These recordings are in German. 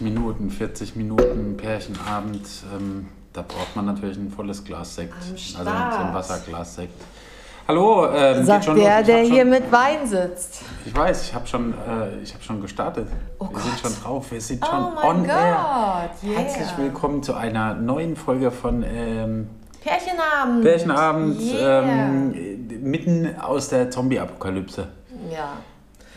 30 Minuten, 40 Minuten Pärchenabend. Ähm, da braucht man natürlich ein volles Glas Sekt. Also so ein Wasserglas Sekt. Hallo, ähm, Sagt geht schon der, der hab hier schon, mit Wein sitzt. Ich weiß, ich habe schon, äh, ich hab schon gestartet. Oh wir sind Gott. schon drauf, wir sind Oh schon mein on air. Gott, yeah. Herzlich willkommen zu einer neuen Folge von ähm, Pärchenabend. Pärchenabend Yeah. ähm, mitten aus der Zombie-Apokalypse. ja.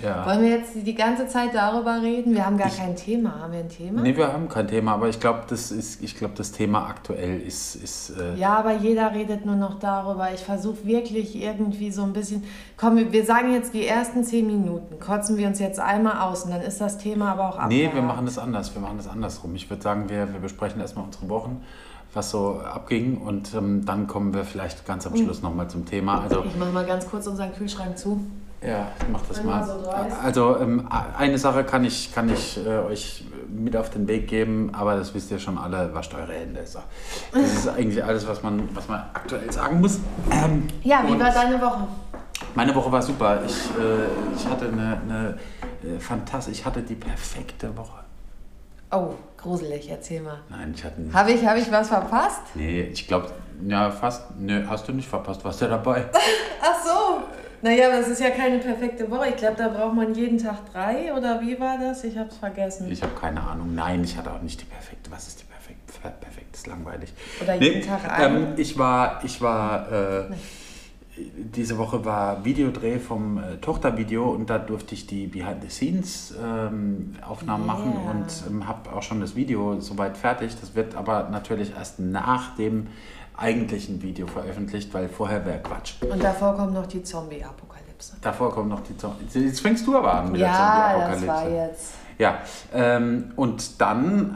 Ja. Wollen wir jetzt die ganze Zeit darüber reden? Wir haben gar kein Thema. Haben wir ein Thema? Nee, wir haben kein Thema, aber ich glaube, das ist, ich glaube, das Thema aktuell ist, ist äh, Ja, aber jeder redet nur noch darüber. Ich versuche wirklich irgendwie so ein bisschen. Komm, wir- sagen jetzt die ersten zehn Minuten. Kotzen wir uns jetzt einmal aus und dann ist das Thema aber auch Nee, abgehakt. wir machen das anders. Wir machen das andersrum. Ich würde sagen, wir, wir besprechen erstmal unsere Wochen, was so abging und ähm, dann kommen wir vielleicht ganz am Schluss nochmal zum Thema. Also, Ich mache mal ganz kurz unseren Kühlschrank zu. Ja, ich mach das Einmal mal. so. Also, ähm, eine Sache kann ich, kann ich äh, euch mit auf den Weg geben, aber das wisst ihr schon alle, wascht eure Hände. So. Das ist eigentlich alles, was man, was man aktuell sagen muss. Ähm, Ja, wie war deine Woche? Meine Woche war super. Ich, äh, ich hatte eine, eine äh, fantastische, ich hatte die perfekte Woche. Oh, gruselig, erzähl mal. Nein, ich hatte nicht. Habe ich, hab ich was verpasst? Nee, ich glaube, ja, fast. Nee, hast du nicht verpasst. Warst du dabei? Ach so. Naja, aber das ist ja keine perfekte Woche. Ich glaube, da braucht man jeden Tag drei oder wie war das? Ich habe es vergessen. Ich habe keine Ahnung. Nein, ich hatte auch nicht die perfekte. Was ist die perfekte? Per- Perfekt ist langweilig. Oder jeden Tag ähm, eine. ich war, ich war, äh, diese Woche war Videodreh vom äh, Tochtervideo und da durfte ich die Behind-the-Scenes-Aufnahmen machen Yeah. und ähm, habe auch schon das Video soweit fertig. Das wird aber natürlich erst nach dem eigentlichen Video veröffentlicht, weil vorher wäre Quatsch. Und davor kommt noch die Zombie-Apokalypse. Davor kommt noch die Zombie. Jetzt fängst du aber an mit der Ja, das Zombie-Apokalypse. war jetzt. Ja, ähm, und dann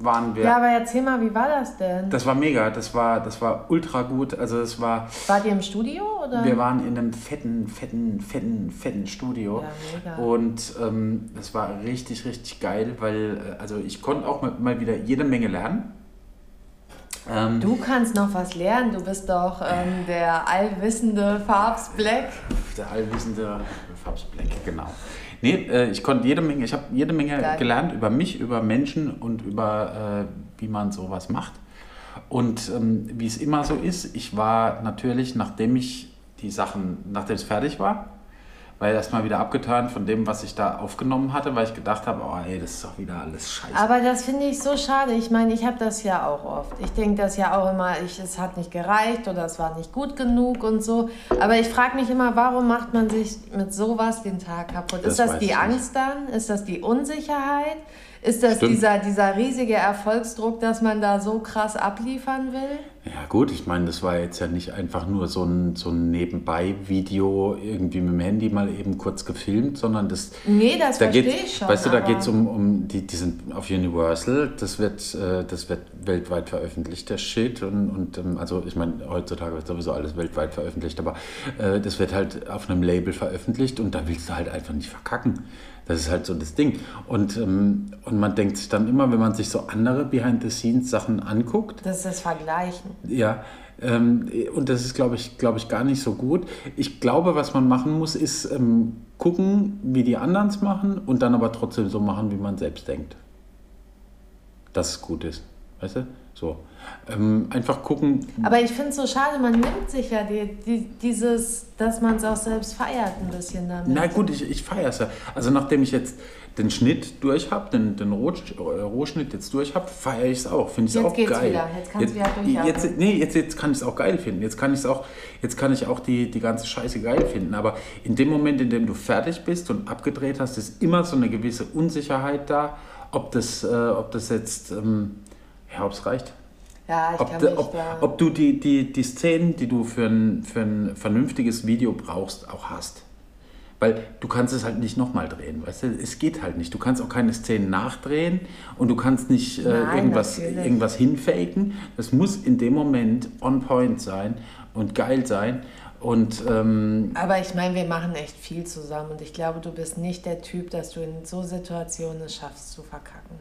äh, waren wir. Ja, aber erzähl mal, wie war das denn? Das war mega, das war, das war ultra gut. Also es war, Wart ihr im Studio oder? wir waren in einem fetten, fetten, fetten, fetten Studio. Ja, mega. Und ähm, das war richtig, richtig geil, weil äh, also ich konnte auch mal wieder jede Menge lernen. Ähm, Du kannst noch was lernen. Du bist doch ähm, der allwissende Farbs Black. Der allwissende Fabs Black, genau. Nee, äh, ich konnte jede Menge, ich habe jede Menge Geil. gelernt über mich, über Menschen und über äh, wie man sowas macht. Und ähm, wie es immer so ist, ich war natürlich, nachdem ich die Sachen, nachdem es fertig war, war ich erstmal wieder abgetan von dem, was ich da aufgenommen hatte, weil ich gedacht habe, oh ey, das ist doch wieder alles scheiße. Aber das finde ich so schade. Ich meine, ich habe das ja auch oft. Ich denke das ja auch immer, ich, es hat nicht gereicht oder es war nicht gut genug und so. Aber ich frage mich immer, warum macht man sich mit sowas den Tag kaputt? Das ist das die ich nicht. Angst dann? Ist das die Unsicherheit? Ist das Stimmt. dieser, dieser riesige Erfolgsdruck, dass man da so krass abliefern will? Ja gut, ich meine, das war jetzt ja nicht einfach nur so ein, so ein Nebenbei-Video irgendwie mit dem Handy mal eben kurz gefilmt, sondern das... Nee, das da verstehe ich schon. Weißt du, da geht es um, um die, die sind auf Universal, das wird, äh, das wird weltweit veröffentlicht, der Shit. Und, und ähm, also ich meine, heutzutage wird sowieso alles weltweit veröffentlicht, aber äh, das wird halt auf einem Label veröffentlicht und da willst du halt einfach nicht verkacken. Das ist halt so das Ding. Und, ähm, und man denkt sich dann immer, wenn man sich so andere Behind-the-Scenes-Sachen anguckt, Das ist das Vergleichen. ja, ähm, und das ist, glaube ich, glaube ich, gar nicht so gut. Ich glaube, was man machen muss, ist ähm, gucken, wie die anderen es machen und dann aber trotzdem so machen, wie man selbst denkt. Dass es gut ist. Weißt du? So. Ähm, einfach gucken. Aber ich finde es so schade, man nimmt sich ja die, die, dieses, dass man es auch selbst feiert ein bisschen damit. Na gut, ich, ich feiere es ja. Also nachdem ich jetzt den Schnitt durch habe, den, den Roh- äh, Rohschnitt jetzt durch habe, feiere ich es auch. Finde ich es Jetzt auch geht's geil. wieder. Jetzt kannst du wieder durchatmen. jetzt, nee, jetzt, jetzt kann ich es auch geil finden. Jetzt kann, ich's auch, jetzt kann ich auch die, die ganze Scheiße geil finden. Aber in dem Moment, in dem du fertig bist und abgedreht hast, ist immer so eine gewisse Unsicherheit da, ob das, äh, ob das jetzt, ähm, ja, ob es reicht. Ja, ich Ob, kann du- mich ob, da... ob du die, die, die Szenen, die du für ein, für ein vernünftiges Video brauchst, auch hast. Weil du kannst es halt nicht nochmal drehen, weißt du? Es geht halt nicht. Du kannst auch keine Szenen nachdrehen und du kannst nicht äh, Nein, irgendwas, natürlich. irgendwas hinfaken. Das muss in dem Moment on point sein und geil sein. Und ähm, Aber ich meine, wir machen echt viel zusammen und ich glaube, du bist nicht der Typ, dass du in so Situationen es schaffst zu verkacken.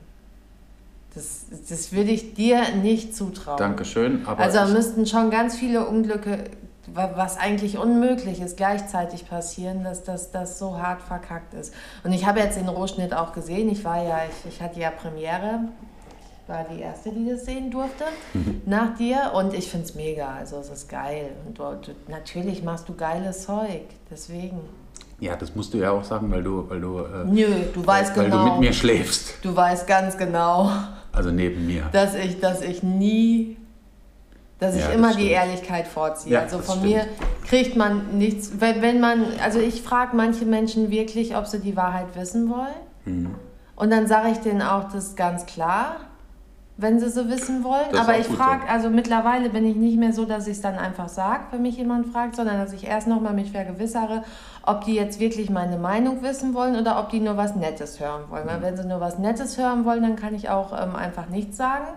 Das, das würde ich dir nicht zutrauen. Dankeschön. Aber Also müssten schon ganz viele Unglücke was eigentlich unmöglich ist, gleichzeitig passieren, dass das, das so hart verkackt ist. Und ich habe jetzt den Rohschnitt auch gesehen. Ich war ja, ich, ich hatte ja Premiere war die erste, die das sehen durfte, mhm. nach dir. Und ich finde es mega. Also es ist geil. Und du, du, natürlich machst du geiles Zeug. Deswegen. Ja, das musst du ja auch sagen, weil du, weil du. Äh, Nö, du weißt weil genau. Weil du mit mir schläfst. Du weißt ganz genau. Also neben mir. Dass ich, dass ich nie. Dass ich ja, immer die Ehrlichkeit vorziehe. Ja, also von mir kriegt man nichts. Wenn, wenn man, also ich frage manche Menschen wirklich, ob sie die Wahrheit wissen wollen. Mhm. Und dann sage ich denen auch das ganz klar wenn sie so wissen wollen. Das Aber ich frage, also mittlerweile bin ich nicht mehr so, dass ich es dann einfach sage, wenn mich jemand fragt, sondern dass ich erst nochmal mich vergewissere, ob die jetzt wirklich meine Meinung wissen wollen oder ob die nur was Nettes hören wollen. Mhm. Weil wenn sie nur was Nettes hören wollen, dann kann ich auch ähm, einfach nichts sagen.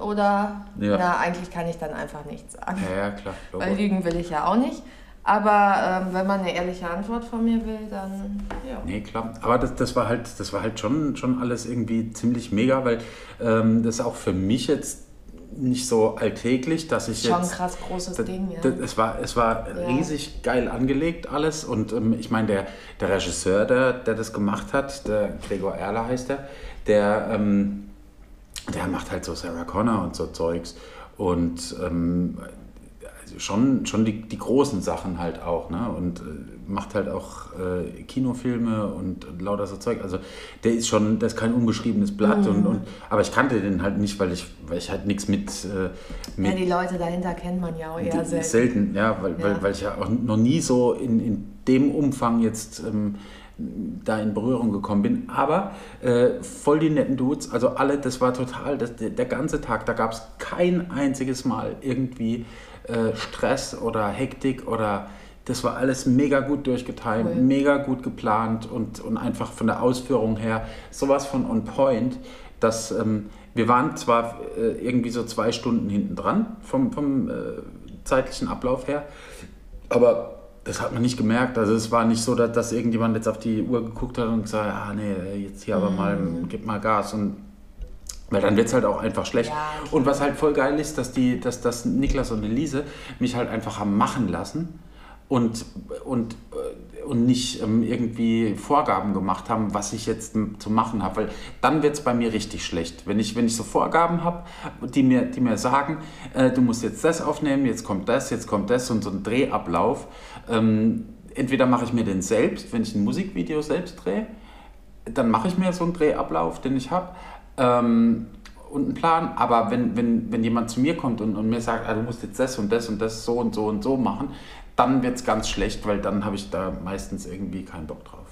Oder, ja. na, eigentlich kann ich dann einfach nichts sagen. Ja, ja klar. Weil lügen will ich ja auch nicht. Aber ähm, wenn man eine ehrliche Antwort von mir will, dann ja. Nee, klar. Aber das, das war halt, das war halt schon, schon alles irgendwie ziemlich mega, weil ähm, das auch für mich jetzt nicht so alltäglich, dass ich schon jetzt... Schon ein krass großes das, Ding, ja. Es war, es war ja. riesig geil angelegt alles und ähm, ich meine, der, der Regisseur, der, der das gemacht hat, der Gregor Erler heißt er, der, ähm, der macht halt so Sarah Connor und so Zeugs und ähm, schon, schon die, die großen Sachen halt auch, ne? Und äh, macht halt auch äh, Kinofilme und, und, lauter so Zeug. Also der ist schon, der ist kein unbeschriebenes Blatt. Mhm. Und, und, aber ich kannte den halt nicht, weil ich, weil ich halt nichts mit, äh, mit. Ja, die Leute dahinter kennt man ja auch eher selten. Selten, ja, weil, ja. Weil, weil ich ja auch noch nie so in, in dem Umfang jetzt. Ähm, da in Berührung gekommen bin. Aber äh, voll die netten Dudes, also alle, das war total, das, der, der ganze Tag, da gab es kein einziges Mal irgendwie äh, Stress oder Hektik oder das war alles mega gut durchgeteilt, cool. mega gut geplant und, und einfach von der Ausführung her sowas von on point, dass ähm, wir waren zwar äh, irgendwie so zwei Stunden hinten dran vom, vom äh, zeitlichen Ablauf her, aber das hat man nicht gemerkt. Also es war nicht so, dass, dass irgendjemand jetzt auf die Uhr geguckt hat und gesagt, ah nee, jetzt hier aber mal, mhm. gib mal Gas und weil dann wird es halt auch einfach schlecht. Ja, okay. Und was halt voll geil ist, dass, die, dass, dass Niklas und Elise mich halt einfach haben machen lassen und, und, äh, und nicht ähm, irgendwie Vorgaben gemacht haben, was ich jetzt zu machen habe. Weil dann wird es bei mir richtig schlecht. Wenn ich, wenn ich so Vorgaben habe, die mir, die mir sagen, äh, du musst jetzt das aufnehmen, jetzt kommt das, jetzt kommt das und so ein Drehablauf. Ähm, entweder mache ich mir den selbst, wenn ich ein Musikvideo selbst drehe, dann mache ich mir so einen Drehablauf, den ich habe ähm, und einen Plan. Aber wenn, wenn, wenn jemand zu mir kommt und, und mir sagt, ah, du musst jetzt das und das und das so und so und so machen, dann wird es ganz schlecht, weil dann habe ich da meistens irgendwie keinen Bock drauf.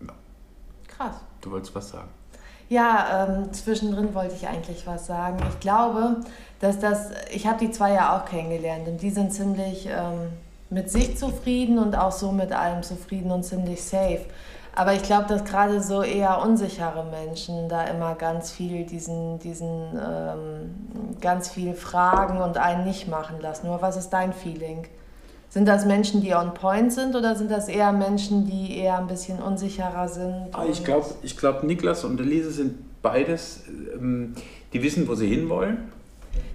Ja. Krass. Du wolltest was sagen. Ja, ähm, zwischendrin wollte ich eigentlich was sagen. Ich glaube, dass das, ich habe die zwei ja auch kennengelernt und die sind ziemlich ähm, mit sich zufrieden und auch so mit allem zufrieden und ziemlich safe. Aber ich glaube, dass gerade so eher unsichere Menschen da immer ganz viel diesen, diesen ähm, ganz viel fragen und einen nicht machen lassen. Nur was ist dein Feeling? Sind das Menschen, die on point sind oder sind das eher Menschen, die eher ein bisschen unsicherer sind? Ah, ich glaube, ich glaub, Niklas und Elise sind beides, ähm, die wissen, wo sie hinwollen.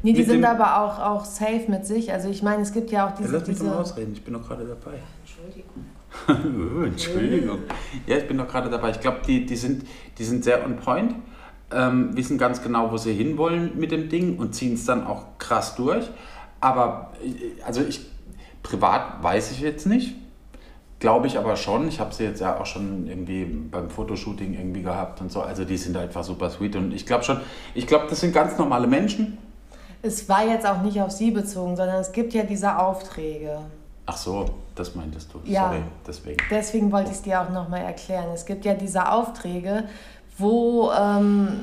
Nee, die sind aber auch, auch safe mit sich. Also ich meine, es gibt ja auch diese... Ja, lass mich diese... doch mal ausreden, ich bin doch gerade dabei. Entschuldigung. Entschuldigung. Ja, ich bin doch gerade dabei. Ich glaube, die, die, sind, die sind sehr on point, ähm, wissen ganz genau, wo sie hinwollen mit dem Ding und ziehen es dann auch krass durch. Aber äh, also ich privat weiß ich jetzt nicht. Glaube ich aber schon. Ich habe sie jetzt ja auch schon irgendwie beim Fotoshooting irgendwie gehabt und so. Also die sind einfach super sweet. Und ich glaube schon, ich glaube, das sind ganz normale Menschen. Es war jetzt auch nicht auf sie bezogen, sondern es gibt ja diese Aufträge. Ach so, das meintest du. Ja, Sorry, deswegen. Deswegen wollte ich es dir auch nochmal erklären. Es gibt ja diese Aufträge, wo ähm,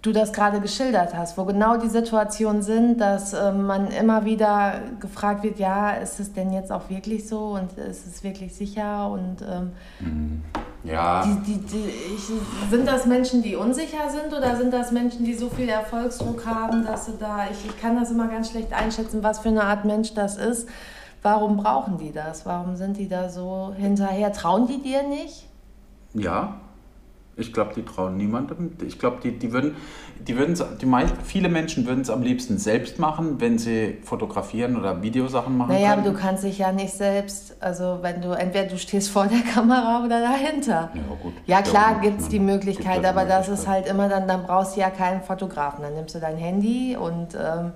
du das gerade geschildert hast, wo genau die Situationen sind, dass ähm, man immer wieder gefragt wird, ja, ist es denn jetzt auch wirklich so und ist es wirklich sicher und ähm, mhm. ja. Die, die, die, ich, sind das Menschen, die unsicher sind oder sind das Menschen, die so viel Erfolgsdruck haben, dass sie da, ich, ich kann das immer ganz schlecht einschätzen, was für eine Art Mensch das ist Warum brauchen die das? Warum sind die da so hinterher? Trauen die dir nicht? Ja, Ich glaube, die trauen niemandem. Ich glaube, die, die würden, die würden, die meist, viele Menschen würden es am liebsten selbst machen, wenn sie fotografieren oder Videosachen machen. Naja, können. aber du kannst dich ja nicht selbst, also wenn du, entweder du stehst vor der Kamera oder dahinter. Ja, gut. Ja, klar ja, gibt es die Möglichkeit, aber das ist halt immer dann, dann brauchst du ja keinen Fotografen. Dann nimmst du dein Handy und ähm,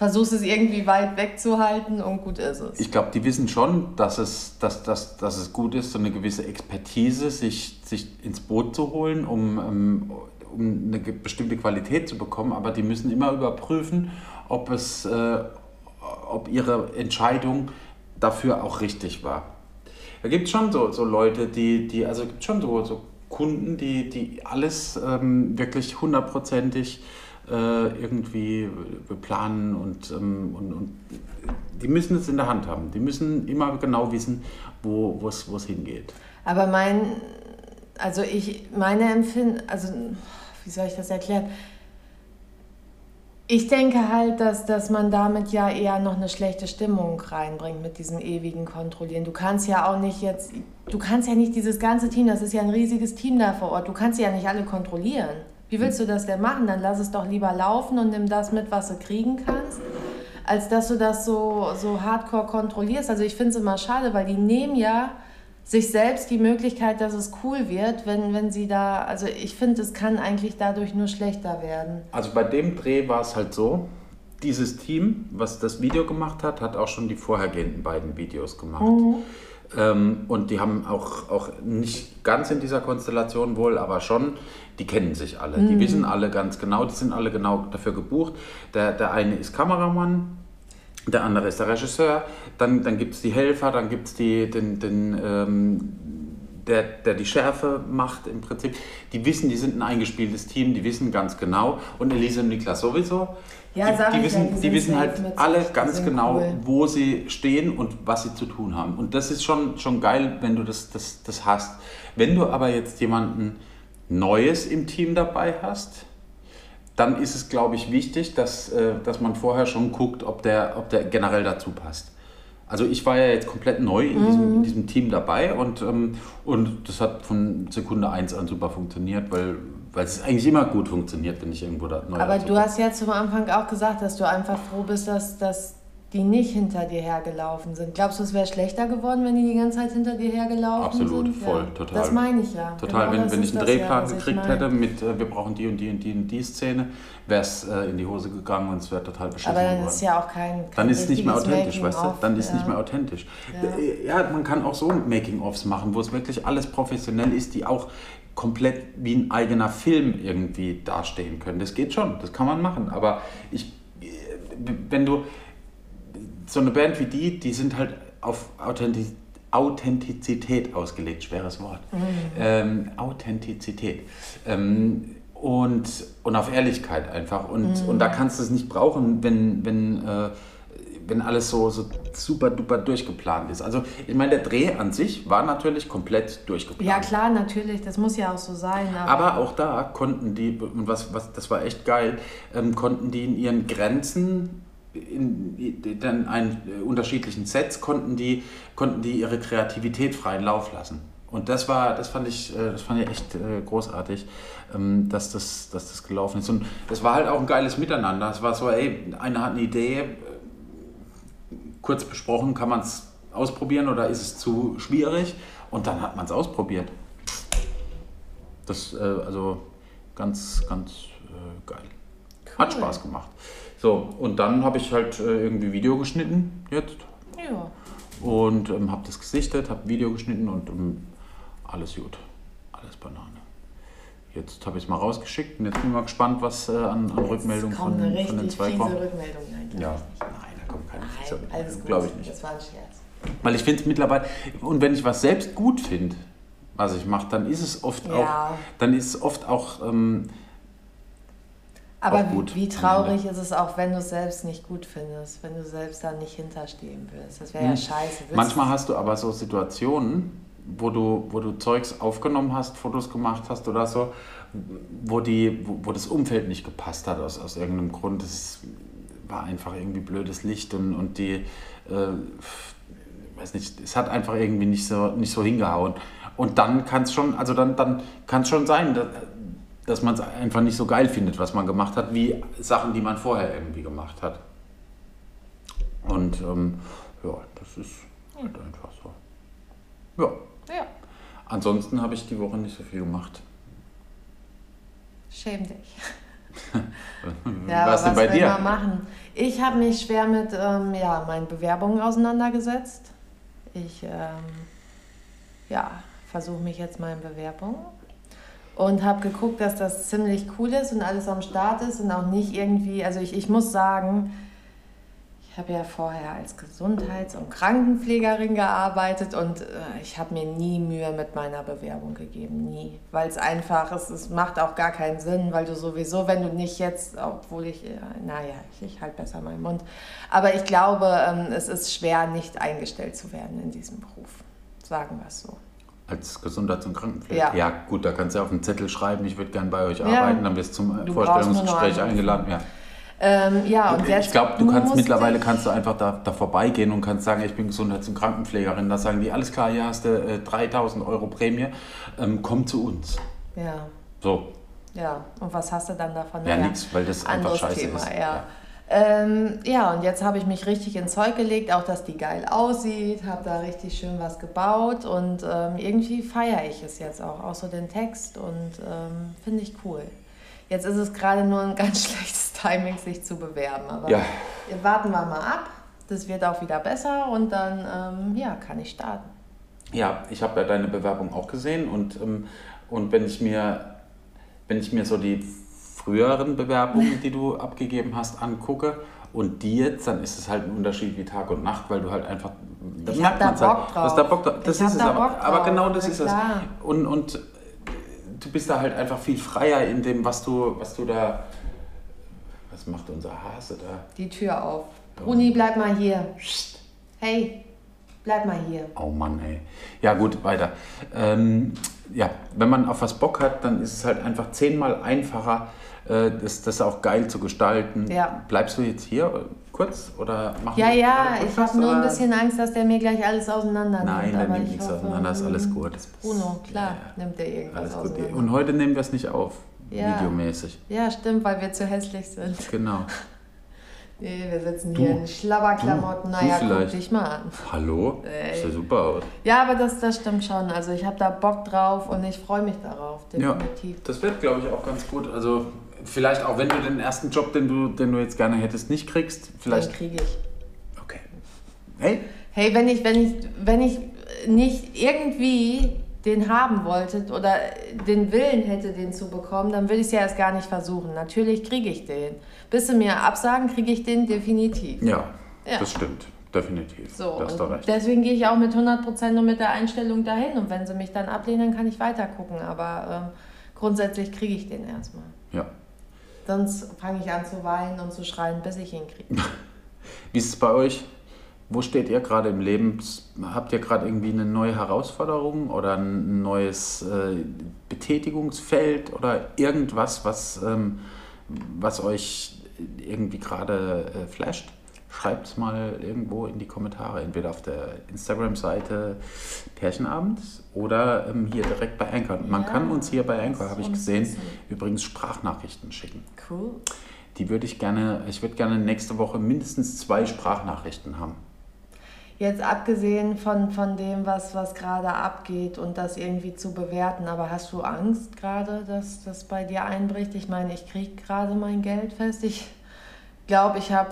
versuchst es irgendwie weit wegzuhalten und gut ist es. Ich glaube, die wissen schon, dass es, dass, dass, dass es gut ist, so eine gewisse Expertise sich, sich ins Boot zu holen, um, ähm, um eine bestimmte Qualität zu bekommen, aber die müssen immer überprüfen, ob, es, äh, ob ihre Entscheidung dafür auch richtig war. Da gibt es schon so, so Leute, die, die also gibt schon so, so Kunden, die, die alles ähm, wirklich hundertprozentig irgendwie planen und, ähm, und, und, die müssen es in der Hand haben. Die müssen immer genau wissen, wo es hingeht. Aber mein, also ich, meine Empfinden, also wie soll ich das erklären? Ich denke halt, dass, dass man damit ja eher noch eine schlechte Stimmung reinbringt mit diesem ewigen Kontrollieren. Du kannst ja auch nicht jetzt, du kannst ja nicht dieses ganze Team, das ist ja ein riesiges Team da vor Ort, du kannst ja nicht alle kontrollieren. Wie willst du das denn machen? Dann lass es doch lieber laufen und nimm das mit, was du kriegen kannst, als dass du das so, so hardcore kontrollierst. Also ich finde es immer schade, weil die nehmen ja sich selbst die Möglichkeit, dass es cool wird, wenn, wenn sie da, also ich finde, es kann eigentlich dadurch nur schlechter werden. Also bei dem Dreh war es halt so, dieses Team, was das Video gemacht hat, hat auch schon die vorhergehenden beiden Videos gemacht. Mhm. Ähm, und die haben auch, auch nicht ganz in dieser Konstellation wohl, aber schon die kennen sich alle. Mhm. Die wissen alle ganz genau, die sind alle genau dafür gebucht. Der, der eine ist Kameramann, der andere ist der Regisseur, dann, dann gibt es die Helfer, dann gibt es den, den ähm, der, der die Schärfe macht im Prinzip. Die wissen, die sind ein eingespieltes Team, die wissen ganz genau. Und Elisa und Niklas sowieso. Ja, die, die wissen, ja, die, die wissen halt alle ganz genau, cool. wo sie stehen und was sie zu tun haben. Und das ist schon, schon geil, wenn du das, das, das hast. Wenn du aber jetzt jemanden Neues im Team dabei hast, dann ist es, glaube ich, wichtig, dass, äh, dass man vorher schon guckt, ob der, ob der generell dazu passt. Also ich war ja jetzt komplett neu in, mhm. diesem, in diesem Team dabei und, ähm, und das hat von Sekunde 1 an super funktioniert, weil, weil es eigentlich immer gut funktioniert, wenn ich irgendwo da neu Aber du hast ja zum Anfang auch gesagt, dass du einfach froh bist, dass, dass die nicht hinter dir hergelaufen sind. Glaubst du, es wäre schlechter geworden, wenn die die ganze Zeit hinter dir hergelaufen Absolut, sind? Absolut, voll, ja. total. Das meine ich ja. Total, genau wenn, wenn ich einen Drehplan ja, gekriegt hätte mit, äh, wir brauchen die und die und die und die Szene, wäre es äh, in die Hose gegangen und es wäre total beschissen Aber dann geworden. ist ja auch kein, kein Dann ist es nicht mehr authentisch, weißt du? Dann ist es ja. nicht mehr authentisch. Ja. ja, man kann auch so Making-ofs machen, wo es wirklich alles professionell ist, die auch komplett wie ein eigener Film irgendwie dastehen können. Das geht schon, das kann man machen. Aber ich, wenn du so eine Band wie die, die sind halt auf Authentiz Authentizität ausgelegt, schweres Wort. Mhm. Ähm, Authentizität. Ähm, und, und auf Ehrlichkeit einfach. Und, mhm. und da kannst du es nicht brauchen, wenn, wenn, äh, wenn alles so, so super duper durchgeplant ist. Also ich meine, der Dreh an sich war natürlich komplett durchgeplant. Ja klar, natürlich, das muss ja auch so sein. Aber, aber auch da konnten die, und was, was, das war echt geil, ähm, konnten die in ihren Grenzen in dann ein, äh, unterschiedlichen Sets konnten die, konnten die ihre Kreativität freien Lauf lassen. Und das war, das fand ich, äh, das fand ich echt äh, großartig, ähm, dass das, dass das gelaufen ist. Und es war halt auch ein geiles Miteinander. Es war so, ey, einer hat eine Idee, kurz besprochen, kann man es ausprobieren oder ist es zu schwierig? Und dann hat man es ausprobiert. Das, also ganz, ganz geil. Cool. Hat Spaß gemacht. So, und dann habe ich halt äh, irgendwie Video geschnitten jetzt. Ja. Und ähm, habe das gesichtet, habe Video geschnitten und ähm, alles gut. Alles Banane. Jetzt habe ich es mal rausgeschickt und jetzt bin ich mal gespannt, was äh, an, an Rückmeldungen von, von den zwei kommt. Rückmeldung, nein, ja. Keine nein, alles Glaube ich nicht. Das war ein Scherz. Weil ich finde es mittlerweile, und wenn ich was selbst gut finde, was ich mache, dann ist es oft ja. auch, dann ist es oft auch ähm, aber wie, wie traurig ist es auch, wenn du es selbst nicht gut findest, wenn du selbst da nicht hinterstehen willst. Das wäre ja hm. scheiße. Manchmal hast du aber so Situationen, wo du, wo du Zeugs aufgenommen hast, Fotos gemacht hast oder so, wo, die, wo, wo das Umfeld nicht gepasst hat aus, aus irgendeinem Grund. Es war einfach irgendwie blödes Licht und, und die, äh, weiß nicht, es hat einfach irgendwie nicht so, nicht so hingehauen. Und dann kann es schon, also dann, dann kann es schon sein, dass, dass man es einfach nicht so geil findet, was man gemacht hat, wie Sachen, die man vorher irgendwie gemacht hat. Und ähm, ja, das ist halt einfach so. Ja. Ja, Ansonsten habe ich die Woche nicht so viel gemacht. schäm dich. was Ja, aber denn was bei dir? machen? Ich habe mich schwer mit ähm, ja, meinen Bewerbungen auseinandergesetzt. Ich ähm, ja, versuche mich jetzt in Bewerbungen und habe geguckt, dass das ziemlich cool ist und alles am Start ist und auch nicht irgendwie, also ich, ich muss sagen, ich habe ja vorher als Gesundheits- und Krankenpflegerin gearbeitet und äh, ich habe mir nie Mühe mit meiner Bewerbung gegeben, nie. Weil es einfach ist, es macht auch gar keinen Sinn, weil du sowieso, wenn du nicht jetzt, obwohl ich, äh, naja, ich, ich halte besser meinen Mund, aber ich glaube, ähm, es ist schwer, nicht eingestellt zu werden in diesem Beruf. Sagen wir es so. Als Gesundheits- und Krankenpfleger? Ja. gut, da kannst du auf einen Zettel schreiben, ich würde gern bei euch Ja. arbeiten, dann wirst du zum Du Vorstellungsgespräch eingeladen. Ja. Ähm, ja, und jetzt ich glaube, du kannst mittlerweile kannst du einfach da, da vorbeigehen und kannst sagen, ich bin Gesundheits- und Krankenpflegerin. Da sagen die, alles klar, hier hast du äh, 3000 Euro Prämie, ähm, komm zu uns. Ja, So, ja. Und was hast du dann davon? ja, Naja. nix, weil das einfach scheiße Thema, ist. ja. Ähm, ja, und jetzt habe ich mich richtig ins Zeug gelegt, auch dass die geil aussieht, habe da richtig schön was gebaut und ähm, irgendwie feiere ich es jetzt auch, auch so den Text und ähm, finde ich cool. Jetzt ist es gerade nur ein ganz schlechtes Timing, sich zu bewerben, aber Ja. warten wir mal ab. Das wird auch wieder besser und dann ähm, ja, kann ich starten. Ja, ich habe ja deine Bewerbung auch gesehen und, ähm, und wenn, ich mir, wenn ich mir so die früheren Bewerbungen, die du abgegeben hast, angucke und die jetzt, dann ist es halt ein Unterschied wie Tag und Nacht, weil du halt einfach. da Ich hab da halt, Bock Du hast da Bock drauf. Das Ich hab ist es da aber. Aber drauf, genau das ist es. Und, und du bist da halt einfach viel freier in dem, was du, was du da. Was macht unser Hase da? Die Tür auf. Bruni, bleib mal hier. Hey, bleib mal hier. Oh Mann, ey. Ja, gut, weiter. Ähm, ja, wenn man auf was Bock hat, dann ist es halt einfach zehnmal einfacher, äh, das, das auch geil zu gestalten. Ja. Bleibst du jetzt hier kurz oder machen Ja, ja, ich habe nur ein bisschen Angst, dass der mir gleich alles auseinander nimmt. Nein, der nimmt ich nichts hoffe, auseinander, ist alles mm, gut. Bruno, klar, Ja, nimmt der irgendwas Alles gut. auseinander. Und heute nehmen wir es nicht auf, Ja. videomäßig. ja, stimmt, weil wir zu hässlich sind. Genau. Nee, wir sitzen Du, hier in Schlabberklamotten. Naja, guck dich mal an. Hallo? Ey. Sieht ja super aus. Ja, aber das, das stimmt schon. Also ich habe da Bock drauf und ich freue mich darauf, definitiv. Das wird, glaube ich, auch ganz gut. Also vielleicht auch, wenn du den ersten Job, den du, den du jetzt gerne hättest, nicht kriegst, Den vielleicht... kriege ich. Okay. Hey, Hey, wenn ich, wenn ich, wenn ich nicht irgendwie den haben wollte oder den Willen hätte, den zu bekommen, dann will ich es ja erst gar nicht versuchen. Natürlich kriege ich den. Bis sie mir absagen, kriege ich den definitiv. ja, Ja. das stimmt. Definitiv. So, da du und recht. deswegen gehe ich auch mit 100% und mit der Einstellung dahin. Und wenn sie mich dann ablehnen, dann kann ich weiter gucken. Aber ähm, grundsätzlich kriege ich den erstmal. Ja. Sonst fange ich an zu weinen und zu schreien, bis ich ihn kriege. Wie ist es bei euch? Wo steht ihr gerade im Leben? Habt ihr gerade irgendwie eine neue Herausforderung oder ein neues äh, Betätigungsfeld oder irgendwas, was, ähm, was euch irgendwie gerade äh, flasht? Schreibt es mal irgendwo in die Kommentare, entweder auf der Instagram-Seite Pärchenabend oder ähm, hier direkt bei Anchor. Man Ja, kann uns hier bei Anchor, habe ich gesehen, wissen. übrigens Sprachnachrichten schicken. Cool. Die würde ich gerne, ich würde gerne nächste Woche mindestens zwei Sprachnachrichten haben. Jetzt abgesehen von, von dem, was, was gerade abgeht und das irgendwie zu bewerten, aber hast du Angst gerade, dass das bei dir einbricht? Ich meine, ich kriege gerade mein Geld fest. Ich glaube, ich habe,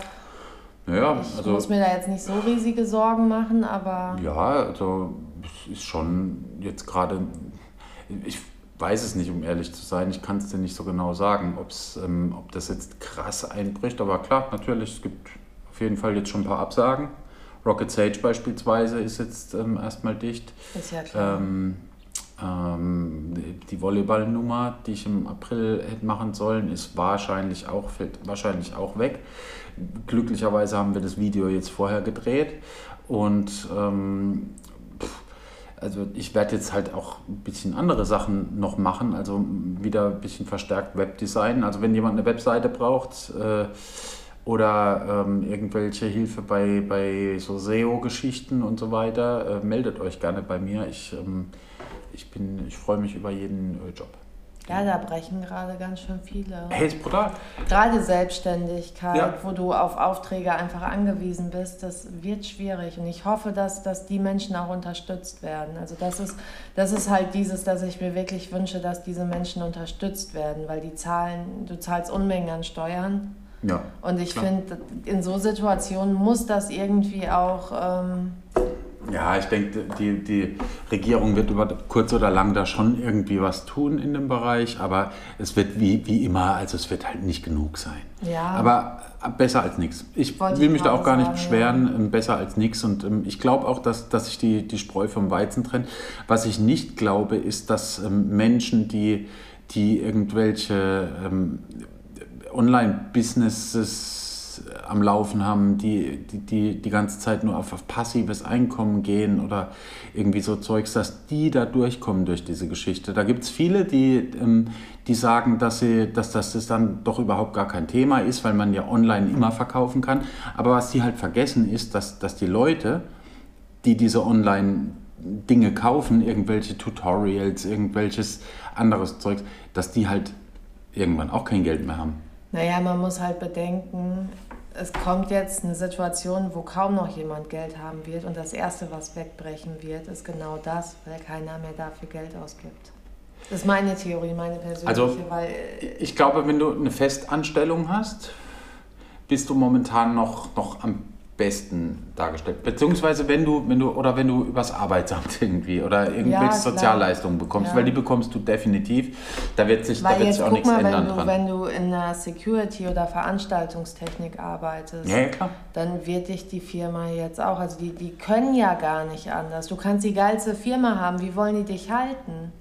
Naja, ich also muss mir da jetzt nicht so riesige Sorgen machen, aber ja, also es ist schon jetzt gerade, ich weiß es nicht, um ehrlich zu sein, ich kann es dir nicht so genau sagen, ob's, ähm, ob das jetzt krass einbricht, aber klar, natürlich, es gibt auf jeden Fall jetzt schon ein paar Absagen. Rocket Sage beispielsweise ist jetzt ähm, erstmal dicht. ist ja klar. Ähm, ähm, die Volleyballnummer, die ich im April hätte machen sollen, ist wahrscheinlich auch, fällt wahrscheinlich auch weg. Glücklicherweise haben wir das Video jetzt vorher gedreht und ähm, also ich werde jetzt halt auch ein bisschen andere Sachen noch machen, also wieder ein bisschen verstärkt Webdesign. Also wenn jemand eine Webseite braucht, äh, oder ähm, irgendwelche Hilfe bei, bei so SEO-Geschichten und so weiter, äh, meldet euch gerne bei mir. Ich, ähm, ich ich freue mich über jeden äh, Job. Ja, da brechen gerade ganz schön viele. Hey, ist brutal. Gerade Selbstständigkeit, Ja. wo du auf Aufträge einfach angewiesen bist, das wird schwierig. Und ich hoffe, dass, dass die Menschen auch unterstützt werden. Also das ist, das ist halt dieses, dass ich mir wirklich wünsche, dass diese Menschen unterstützt werden, weil die zahlen, du zahlst Unmengen an Steuern. Ja. Und ich finde, in so Situationen muss das irgendwie auch, ähm, Ja, ich denke, die, die Regierung wird über kurz oder lang da schon irgendwie was tun in dem Bereich, aber es wird wie, wie immer, also es wird halt nicht genug sein. ja. Aber besser als nichts. Ich Wollte will ich mich da auch gar nicht beschweren, ähm, besser als nichts. Und ähm, ich glaube auch, dass, dass sich die, die Spreu vom Weizen trennt. Was ich nicht glaube, ist, dass ähm, Menschen, die, die irgendwelche ähm, Online-Businesses am Laufen haben, die, die, die die ganze Zeit nur auf, auf passives Einkommen gehen oder irgendwie so Zeugs, dass die da durchkommen durch diese Geschichte. Da gibt es viele, die, ähm, die sagen, dass, sie, dass, dass das dann doch überhaupt gar kein Thema ist, weil man ja online immer verkaufen kann. Aber was die halt vergessen ist, dass, dass die Leute, die diese online Dinge kaufen, irgendwelche Tutorials, irgendwelches anderes Zeugs, dass die halt irgendwann auch kein Geld mehr haben. Naja, man muss halt bedenken, es kommt jetzt eine Situation, wo kaum noch jemand Geld haben wird und das Erste, was wegbrechen wird, ist genau das, weil keiner mehr dafür Geld ausgibt. Das ist meine Theorie, meine persönliche, Also, weil Ich glaube, wenn du eine Festanstellung hast, bist du momentan noch, noch am besten dargestellt. Beziehungsweise wenn du, wenn du, oder wenn du übers Arbeitsamt irgendwie oder irgendwelche Ja. Sozialleistungen bekommst, Ja. weil die bekommst du definitiv. Da wird sich, da wird jetzt sich auch nichts mal, wenn ändern du, dran. wenn du in der Security oder Veranstaltungstechnik arbeitest, ja, dann wird dich die Firma jetzt auch, also die, die können ja gar nicht anders. Du kannst die geilste Firma haben, wie wollen die dich halten?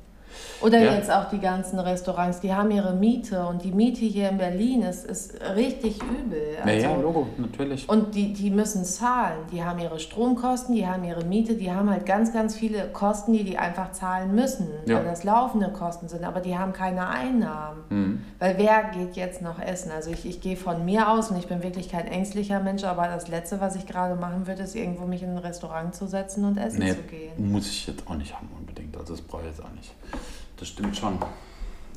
Oder Ja. jetzt auch die ganzen Restaurants, die haben ihre Miete und die Miete hier in Berlin ist, ist richtig übel. Ja, Also, ja, Logo, natürlich. und die, die müssen zahlen. Die haben ihre Stromkosten, die haben ihre Miete, die haben halt ganz, ganz viele Kosten, die die einfach zahlen müssen, Ja. weil das laufende Kosten sind, aber die haben keine Einnahmen. Mhm. Weil wer geht jetzt noch essen? Also ich, ich gehe von mir aus und ich bin wirklich kein ängstlicher Mensch, aber das Letzte, was ich gerade machen würde, ist irgendwo mich in ein Restaurant zu setzen und essen Nee, zu gehen. muss ich jetzt auch nicht haben unbedingt. Also das brauche ich jetzt auch nicht. Das stimmt schon.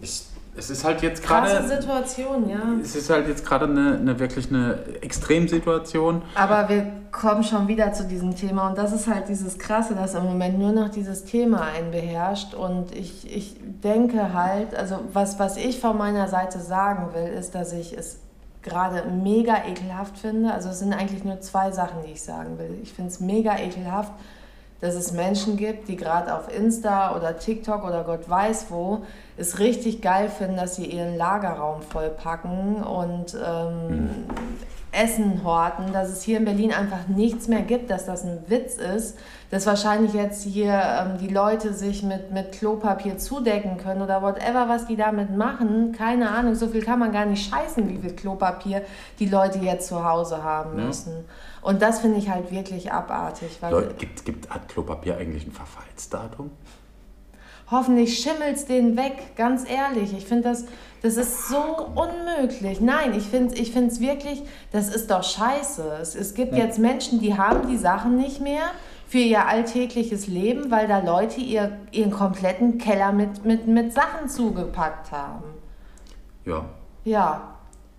Ich, es ist halt jetzt Krasse gerade. Situation, ja. Es ist halt jetzt gerade eine, eine wirklich eine Extremsituation. Aber wir kommen schon wieder zu diesem Thema und das ist halt dieses Krasse, dass im Moment nur noch dieses Thema einen beherrscht und ich, ich denke halt, also was, was ich von meiner Seite sagen will, ist, dass ich es gerade mega ekelhaft finde. Also es sind eigentlich nur zwei Sachen, die ich sagen will. Ich finde es mega ekelhaft, dass es Menschen gibt, die gerade auf Insta oder TikTok oder Gott weiß wo es richtig geil finden, dass sie ihren Lagerraum vollpacken und ähm, Essen horten, dass es hier in Berlin einfach nichts mehr gibt, dass das ein Witz ist, dass wahrscheinlich jetzt hier ähm, die Leute sich mit, mit Klopapier zudecken können oder whatever, was die damit machen. Keine Ahnung, so viel kann man gar nicht scheißen, wie viel Klopapier die Leute jetzt zu Hause haben Ja. müssen. Und das finde ich halt wirklich abartig, weil Leute, gibt, gibt, hat Klopapier eigentlich ein Verfallsdatum? Hoffentlich schimmelt's den weg, ganz ehrlich. Ich finde das, das ist so unmöglich. Nein, ich finde es ich find's wirklich, das ist doch scheiße. Es, es gibt jetzt Menschen, die haben die Sachen nicht mehr für ihr alltägliches Leben, weil da Leute ihr, ihren kompletten Keller mit, mit, mit Sachen zugepackt haben. Ja. Ja.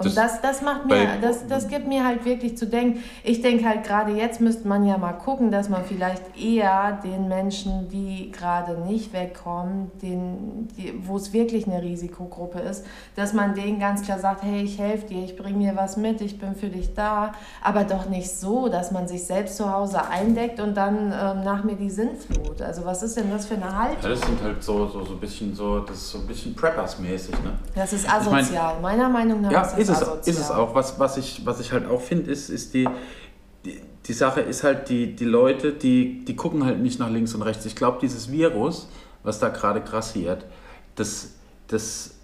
Und Das- das, macht mir, das, das gibt mir halt wirklich zu denken. Ich denke halt gerade jetzt müsste man ja mal gucken, dass man vielleicht eher den Menschen, die gerade nicht wegkommen, den, wo es wirklich eine Risikogruppe ist, dass man denen ganz klar sagt, hey, ich helfe dir, ich bringe dir was mit, ich bin für dich da. Aber doch nicht so, dass man sich selbst zu Hause eindeckt und dann ähm, nach mir die Sinnflut. Also was ist denn das für eine Haltung? Ja, das sind halt so, so, so ein bisschen so, das ist so ein bisschen Preppers-mäßig, ne? Das ist Ich mein- asozial. Meiner Meinung nach Ja, ist es, asozial. ist es auch. Was, was, ich, was ich halt auch finde, ist, ist die, die, die Sache ist halt, die, die Leute, die, die gucken halt nicht nach links und rechts. Ich glaube, dieses Virus, was da gerade grassiert, das, das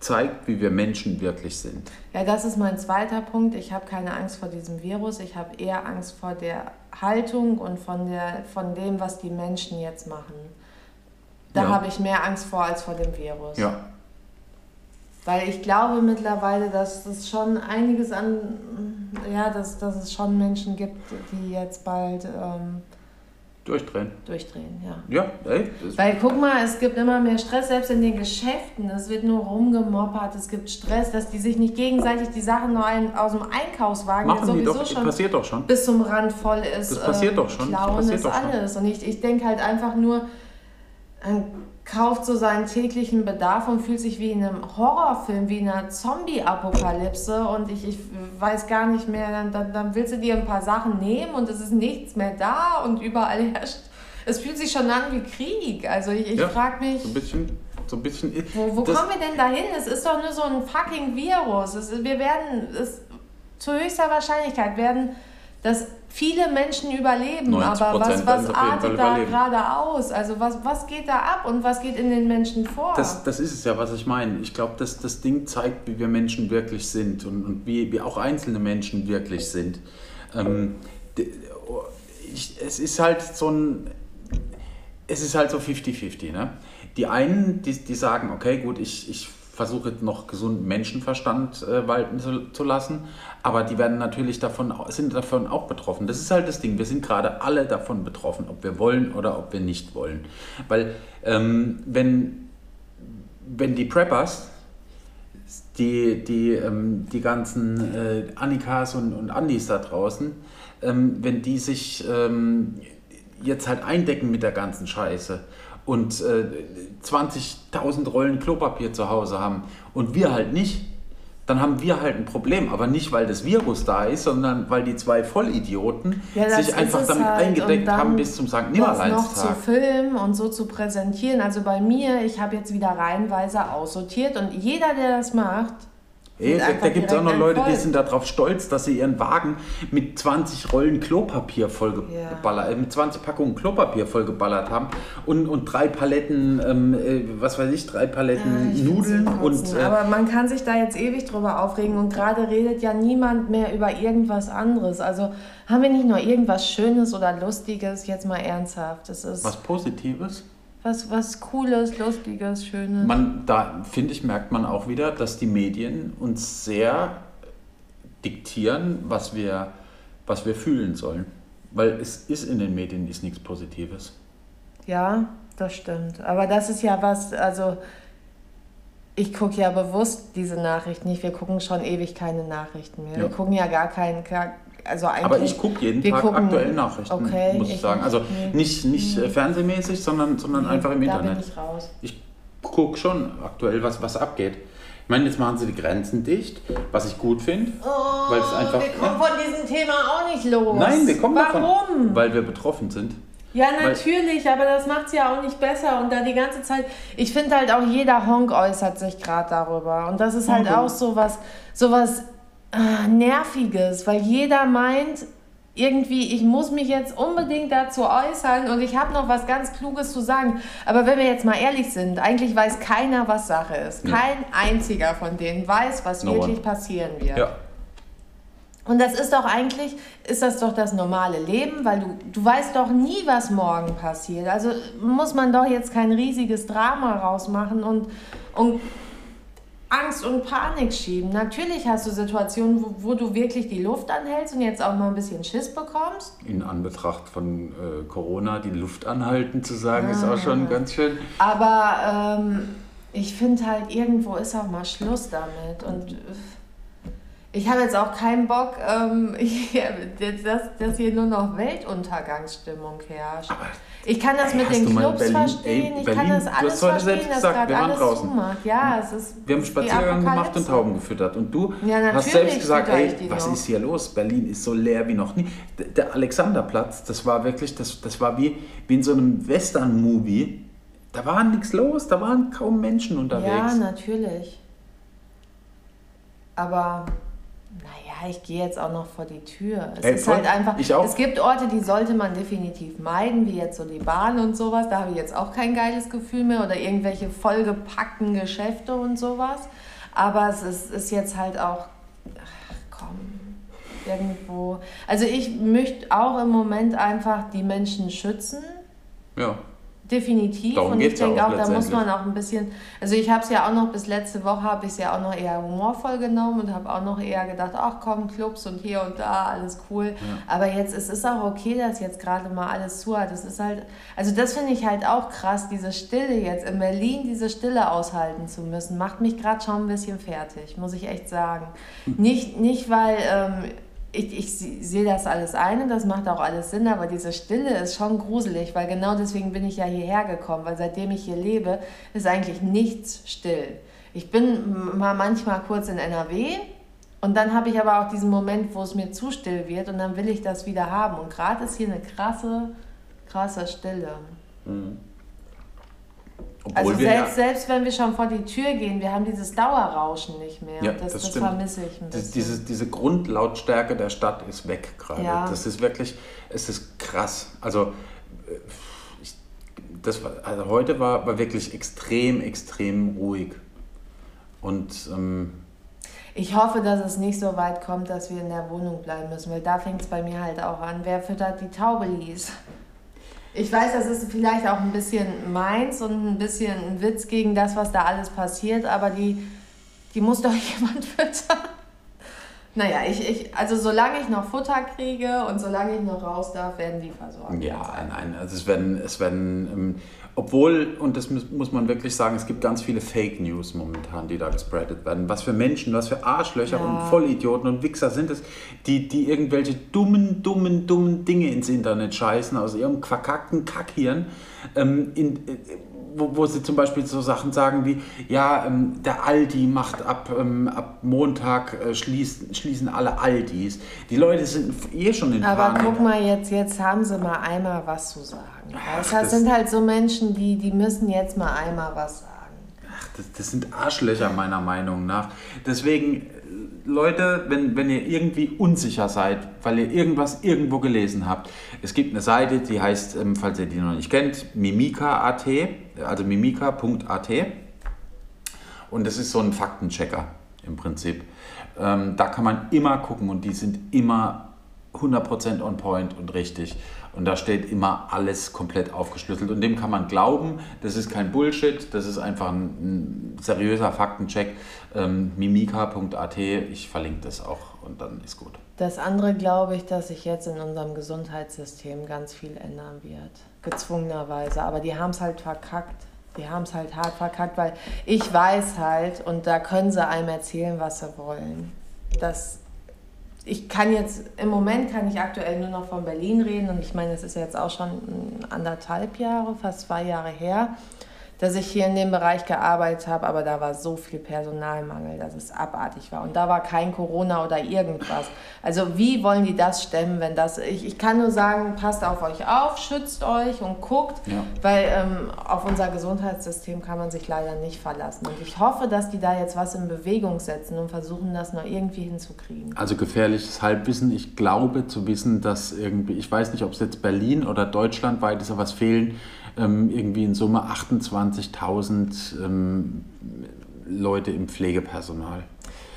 zeigt, wie wir Menschen wirklich sind. Ja, das ist mein zweiter Punkt. Ich habe keine Angst vor diesem Virus. Ich habe eher Angst vor der Haltung und von, der, von dem, was die Menschen jetzt machen. Da Ja. habe ich mehr Angst vor als vor dem Virus. Ja. Weil ich glaube mittlerweile, dass es schon einiges an, ja, dass, dass es schon Menschen gibt, die jetzt bald, ähm, Durchdrehen. Durchdrehen, ja. Ja, ey. Weil guck mal, es gibt immer mehr Stress, selbst in den Geschäften. Es wird nur rumgemoppert, es gibt Stress, dass die sich nicht gegenseitig die Sachen noch ein, aus dem Einkaufswagen Machen die sowieso doch, schon passiert doch schon. bis zum Rand voll ist. Das passiert doch schon, das passiert ist doch schon. alles. Und ich, ich denke halt einfach nur, man kauft so seinen täglichen Bedarf und fühlt sich wie in einem Horrorfilm, wie in einer Zombie-Apokalypse und ich, ich weiß gar nicht mehr, dann, dann, dann willst du dir ein paar Sachen nehmen und es ist nichts mehr da und überall herrscht. Es fühlt sich schon an wie Krieg. Also ich, ich Ja, frage mich, So ein bisschen, so ein bisschen. wo, wo kommen wir denn dahin? Es ist doch nur so ein fucking Virus. Es, wir werden, es, zu höchster Wahrscheinlichkeit werden das viele Menschen überleben. 90% Aber was, was artet da gerade aus? Also was, was geht da ab und was geht in den Menschen vor? Das, das ist es ja, was ich meine. Ich glaube, dass das Ding zeigt, wie wir Menschen wirklich sind und, und wie, wie auch einzelne Menschen wirklich sind. Ähm, d- ich, es ist halt so ein, es ist halt so 50-50. Ne? Die einen, die, die sagen, okay, gut, ich, ich versuche noch gesunden Menschenverstand äh, walten zu, zu lassen, aber die werden natürlich davon, sind davon auch betroffen. Das ist halt das Ding, wir sind gerade alle davon betroffen, ob wir wollen oder ob wir nicht wollen. Weil ähm, wenn, wenn die Preppers, die, die, ähm, die ganzen äh, Annikas und, und Andis da draußen, ähm, wenn die sich ähm, jetzt halt eindecken mit der ganzen Scheiße und äh, 20.000 Rollen Klopapier zu Hause haben und wir halt nicht, dann haben wir halt ein Problem. Aber nicht, weil das Virus da ist, sondern weil die zwei Vollidioten Ja, sich einfach damit halt. eingedeckt haben bis zum St. das noch zu Nimmerleinstag. filmen und so zu präsentieren. Also bei mir, ich habe jetzt wieder reihenweise aussortiert und jeder, der das macht, Ey, da gibt es auch noch Leute, die sind darauf stolz, dass sie ihren Wagen mit 20 Rollen Klopapier vollgeballert, äh, mit 20 Packungen Klopapier vollgeballert haben und, und drei Paletten, ähm, äh, was weiß ich, drei Paletten Ja, Nudeln und äh, Aber man kann sich da jetzt ewig drüber aufregen und gerade redet ja niemand mehr über irgendwas anderes. Also haben wir nicht noch irgendwas Schönes oder Lustiges, jetzt mal ernsthaft. Das ist was Positives. Was, was Cooles, Lustiges, Schönes. Man, da finde ich, merkt man auch wieder, dass die Medien uns sehr diktieren, was wir, was wir fühlen sollen. Weil es ist in den Medien ist nichts Positives. Ja, das stimmt. Aber das ist ja was, also ich gucke ja bewusst diese Nachrichten nicht. Wir gucken schon ewig keine Nachrichten mehr. Ja. Wir gucken ja gar keinen, gar- also eigentlich. Aber ich gucke jeden Tag gucken- aktuelle Nachrichten, okay, muss ich, ich sagen. Also nicht, nicht äh, fernsehmäßig, sondern, sondern einfach im Internet. bin ich raus. Ich gucke schon aktuell, was, was abgeht. Ich meine, jetzt machen sie die Grenzen dicht, was ich gut finde. Oh, Weil es einfach- wir kommen von diesem Thema auch nicht los. Nein, wir kommen Warum? davon, weil wir betroffen sind. Ja, Weil- natürlich, aber das macht es ja auch nicht besser. Und da die ganze Zeit, ich finde halt auch jeder Honk äußert sich gerade darüber. Und das ist halt Mhm. auch so was, so was äh, Nerviges, weil jeder meint, irgendwie, ich muss mich jetzt unbedingt dazu äußern und ich habe noch was ganz Kluges zu sagen. Aber wenn wir jetzt mal ehrlich sind, eigentlich weiß keiner, was Sache ist. Ja. Kein einziger von denen weiß, was No wirklich one. passieren wird. Ja. Und das ist doch eigentlich, ist das doch das normale Leben, weil du, du weißt doch nie, was morgen passiert. Also muss man doch jetzt kein riesiges Drama rausmachen und, und Angst und Panik schieben. Natürlich hast du Situationen, wo, wo du wirklich die Luft anhältst und jetzt auch mal ein bisschen Schiss bekommst. In Anbetracht von äh, Corona die Luft anhalten zu sagen, ist auch schon ganz schön. Aber ähm, ich finde halt, irgendwo ist auch mal Schluss damit. Und äh, ich habe jetzt auch keinen Bock, ähm, ich, dass, dass hier nur noch Weltuntergangsstimmung herrscht. Ich kann das mit hast den du Clubs Berlin- verstehen, ey, ich kann Berlin, das du alles hast heute verstehen, selbst gesagt, wir waren draußen. zumacht. Ja, es ist Wir haben Spaziergang gemacht und. Tauben gefüttert. Und du Ja, hast selbst gesagt, ey, was noch. ist hier los? Berlin ist so leer wie noch nie. Der Alexanderplatz, das war wirklich, das, das war wie, wie in so einem Western-Movie. Da war nichts los, da waren kaum Menschen Ja, unterwegs. natürlich. Aber ich gehe jetzt auch noch vor die Tür. Es Ey, ist voll. halt einfach, es gibt Orte, die sollte man definitiv meiden, wie jetzt so die Bahn und sowas. Da habe ich jetzt auch kein geiles Gefühl mehr oder irgendwelche vollgepackten Geschäfte und sowas. Aber es ist, ist jetzt halt auch, ach komm, irgendwo. Also ich möchte auch im Moment einfach die Menschen schützen ja. Definitiv. Darum und ich ja denke auch auch, da muss man auch ein bisschen, also ich habe es ja auch noch bis letzte Woche, habe ich es ja auch noch eher humorvoll genommen und habe auch noch eher gedacht, ach komm, Clubs und hier und da, alles cool. Aber jetzt, es ist auch okay, dass jetzt gerade mal alles zu hat. Es ist halt, also das finde ich halt auch krass, diese Stille jetzt in Berlin, diese Stille aushalten zu müssen, macht mich gerade schon ein bisschen fertig, muss ich echt sagen. Nicht, nicht weil... Ähm, ich, ich se- sehe das alles ein und das macht auch alles Sinn, aber diese Stille ist schon gruselig, weil genau deswegen bin ich ja hierher gekommen, weil seitdem ich hier lebe, ist eigentlich nichts still. Ich bin mal manchmal kurz in NRW und dann habe ich aber auch diesen Moment, wo es mir zu still wird und dann will ich das wieder haben. Und gerade ist hier eine krasse, krasse Stille. Obwohl Also selbst, selbst wenn wir schon vor die Tür gehen, wir haben dieses Dauerrauschen nicht mehr. Ja, das das das vermisse ich ein bisschen. diese, diese Grundlautstärke der Stadt ist weg gerade. Ja. Das ist wirklich, es ist krass. Also, äh, ich, das war, also heute war, war wirklich extrem, extrem ruhig. Und ähm, Ich hoffe, dass es nicht so weit kommt, dass wir in der Wohnung bleiben müssen, weil da fängt es bei mir halt auch an. Wer füttert die Taubelis? Ich weiß, das ist vielleicht auch ein bisschen meins und ein bisschen ein Witz gegen das, was da alles passiert, aber die, die muss doch jemand füttern. Naja, ich, ich, also solange ich noch Futter kriege und solange ich noch raus darf, werden die versorgt. ja, nein, also es werden, es werden ähm, obwohl, und das muss, man wirklich sagen, es gibt ganz viele Fake News momentan, die da gespreadet werden. Was für Menschen, was für Arschlöcher Ja. und Vollidioten und Wichser sind es, die, die irgendwelche dummen, dummen, dummen Dinge ins Internet scheißen, aus ihrem verkackten Kackhirn, ähm, in, äh, wo, wo sie zum Beispiel so Sachen sagen wie, ja, ähm, der Aldi macht ab, ähm, ab Montag äh, schließen, schließen alle Aldis. Die Leute sind eh schon in Aber Panik. guck mal, jetzt, jetzt haben sie mal einmal was zu sagen. Ach, das sind halt so Menschen, die, die müssen jetzt mal einmal was sagen. Ach, das, das sind Arschlöcher meiner Meinung nach. Deswegen, Leute, wenn, wenn ihr irgendwie unsicher seid, weil ihr irgendwas irgendwo gelesen habt, es gibt eine Seite, die heißt, ähm, falls ihr die noch nicht kennt, mimika.at, also mimika.at. Und das ist so ein Faktenchecker im Prinzip. Ähm, da kann man immer gucken und die sind immer 100% on point und richtig. Und da steht immer alles komplett aufgeschlüsselt. Und dem kann man glauben, das ist kein Bullshit, das ist einfach ein, ein seriöser Faktencheck. Ähm, mimika.at, ich verlinke das auch und dann ist gut. Das andere glaube ich, dass sich jetzt in unserem Gesundheitssystem ganz viel ändern wird. Gezwungenerweise. Aber die haben es halt verkackt. Die haben es halt hart verkackt, weil ich weiß halt, und da können sie einem erzählen, was sie wollen. Dass ich kann jetzt, im Moment kann ich aktuell nur noch von Berlin reden und ich meine, es ist jetzt auch schon anderthalb Jahre, fast zwei Jahre her, dass ich hier in dem Bereich gearbeitet habe, aber da war so viel Personalmangel, dass es abartig war. Und da war kein Corona oder irgendwas. Also wie wollen die das stemmen, wenn das... Ich, ich kann nur sagen, passt auf euch auf, schützt euch und guckt, Ja. weil ähm, auf unser Gesundheitssystem kann man sich leider nicht verlassen. Und ich hoffe, dass die da jetzt was in Bewegung setzen und versuchen, das noch irgendwie hinzukriegen. Also gefährliches Halbwissen. Ich glaube zu wissen, dass irgendwie, ich weiß nicht, ob es jetzt Berlin oder deutschlandweit ist, aber es fehlen irgendwie in Summe 28.000 ähm, Leute im Pflegepersonal.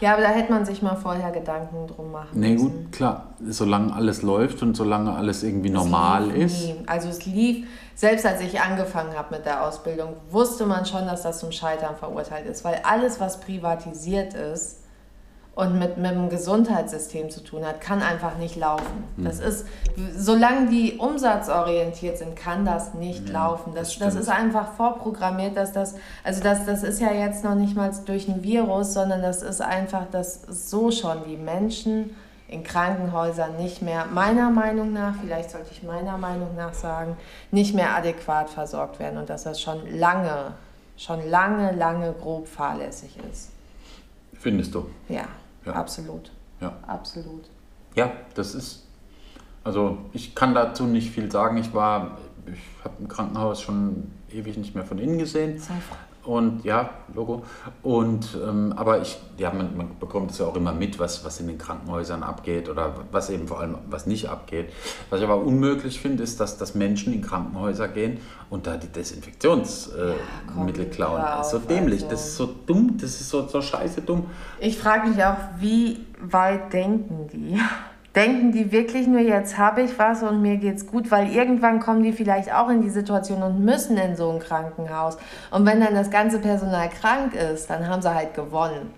Ja, aber da hätte man sich mal vorher Gedanken drum machen Nee, müssen. gut, klar, solange alles läuft und solange alles irgendwie normal Es lief ist. Nie. Also es lief, selbst als ich angefangen habe mit der Ausbildung, wusste man schon, dass das zum Scheitern verurteilt ist, weil alles, was privatisiert ist und mit, mit dem Gesundheitssystem zu tun hat, kann einfach nicht laufen. Hm. Das ist, solange die umsatzorientiert sind, kann das nicht laufen. Das, das das, ist einfach vorprogrammiert, dass das, also das, das ist ja jetzt noch nicht mal durch ein Virus, sondern das ist einfach, dass so schon die Menschen in Krankenhäusern nicht mehr, meiner Meinung nach, vielleicht sollte ich meiner Meinung nach sagen, nicht mehr adäquat versorgt werden und dass das schon lange, schon lange, lange grob fahrlässig ist. Findest du? Ja, Ja. absolut. Ja. Absolut. Ja, das ist. Also ich kann dazu nicht viel sagen. Ich war, ich habe im Krankenhaus schon ewig nicht mehr von innen gesehen. So, Und ja, Logo. Und ähm, aber ich, ja, man, man bekommt es ja auch immer mit, was, was in den Krankenhäusern abgeht oder was eben vor allem was nicht abgeht. Was ich aber unmöglich finde, ist, dass, dass Menschen in Krankenhäuser gehen und da die Desinfektionsmittel äh, Mittel klauen. Das ist so dämlich, also. das ist so dumm, das ist so, so scheiße dumm. Ich frage mich auch, wie weit denken die? Denken die wirklich nur, jetzt habe ich was und mir geht's gut, weil irgendwann kommen die vielleicht auch in die Situation und müssen in so ein Krankenhaus. Und wenn dann das ganze Personal krank ist, dann haben sie halt gewonnen.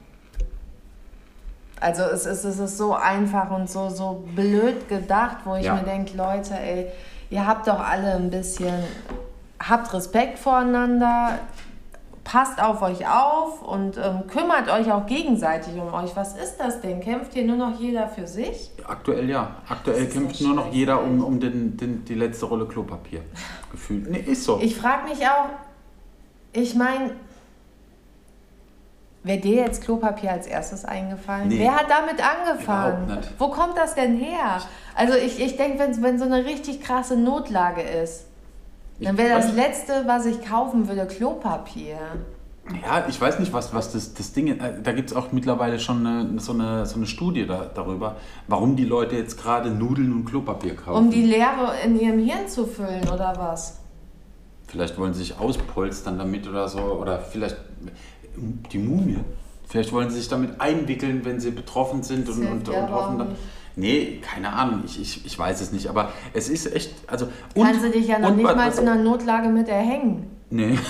Also es ist, es ist so einfach und so, so blöd gedacht, wo ich Ja. mir denke, Leute, ey, ihr habt doch alle ein bisschen, habt Respekt voreinander, passt auf euch auf und ähm, kümmert euch auch gegenseitig um euch. Was ist das denn? Kämpft hier nur noch jeder für sich? Aktuell ja. Aktuell kämpft nur noch jeder um, um den, den, die letzte Rolle Klopapier. Gefühlt. Nee, ist so. Ich frage mich auch, ich meine, wäre dir jetzt Klopapier als erstes eingefallen? Nee. Wer hat damit angefangen? Wo kommt das denn her? Also ich, ich denke, wenn, wenn so eine richtig krasse Notlage ist, dann wäre das Letzte, was ich kaufen würde, Klopapier. Ja, ich weiß nicht, was, was das, das Ding ist. Äh, Da gibt es auch mittlerweile schon eine, so, eine, so eine Studie da, darüber, warum die Leute jetzt gerade Nudeln und Klopapier kaufen. Um die Leere in ihrem Hirn zu füllen, oder was? Vielleicht wollen sie sich auspolstern damit oder so. Oder vielleicht die Mumie. Vielleicht wollen sie sich damit einwickeln, wenn sie betroffen sind Das und, und, und hoffen dann. Nee, keine Ahnung, ich, ich, ich weiß es nicht, aber es ist echt, also... Und, Kannst du dich ja noch und nicht mal zu einer Notlage mit erhängen. Nee,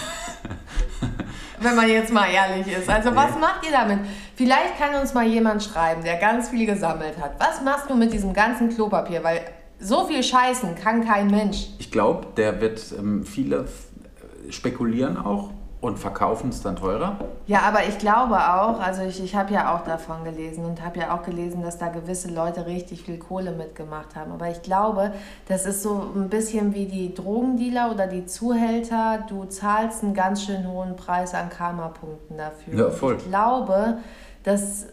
Wenn man jetzt mal ehrlich ist. Also was macht ihr damit? Vielleicht kann uns mal jemand schreiben, der ganz viel gesammelt hat. Was machst du mit diesem ganzen Klopapier? Weil so viel scheißen kann kein Mensch. ich glaube, der wird ähm, viele f- spekulieren auch und verkaufen es dann teurer. Ja, aber ich glaube auch, also ich, ich habe ja auch davon gelesen und habe ja auch gelesen, dass da gewisse Leute richtig viel Kohle mitgemacht haben. Aber ich glaube, das ist so ein bisschen wie die Drogendealer oder die Zuhälter. Du zahlst einen ganz schön hohen Preis an Karma-Punkten dafür. Ja, voll. Ich glaube, dass.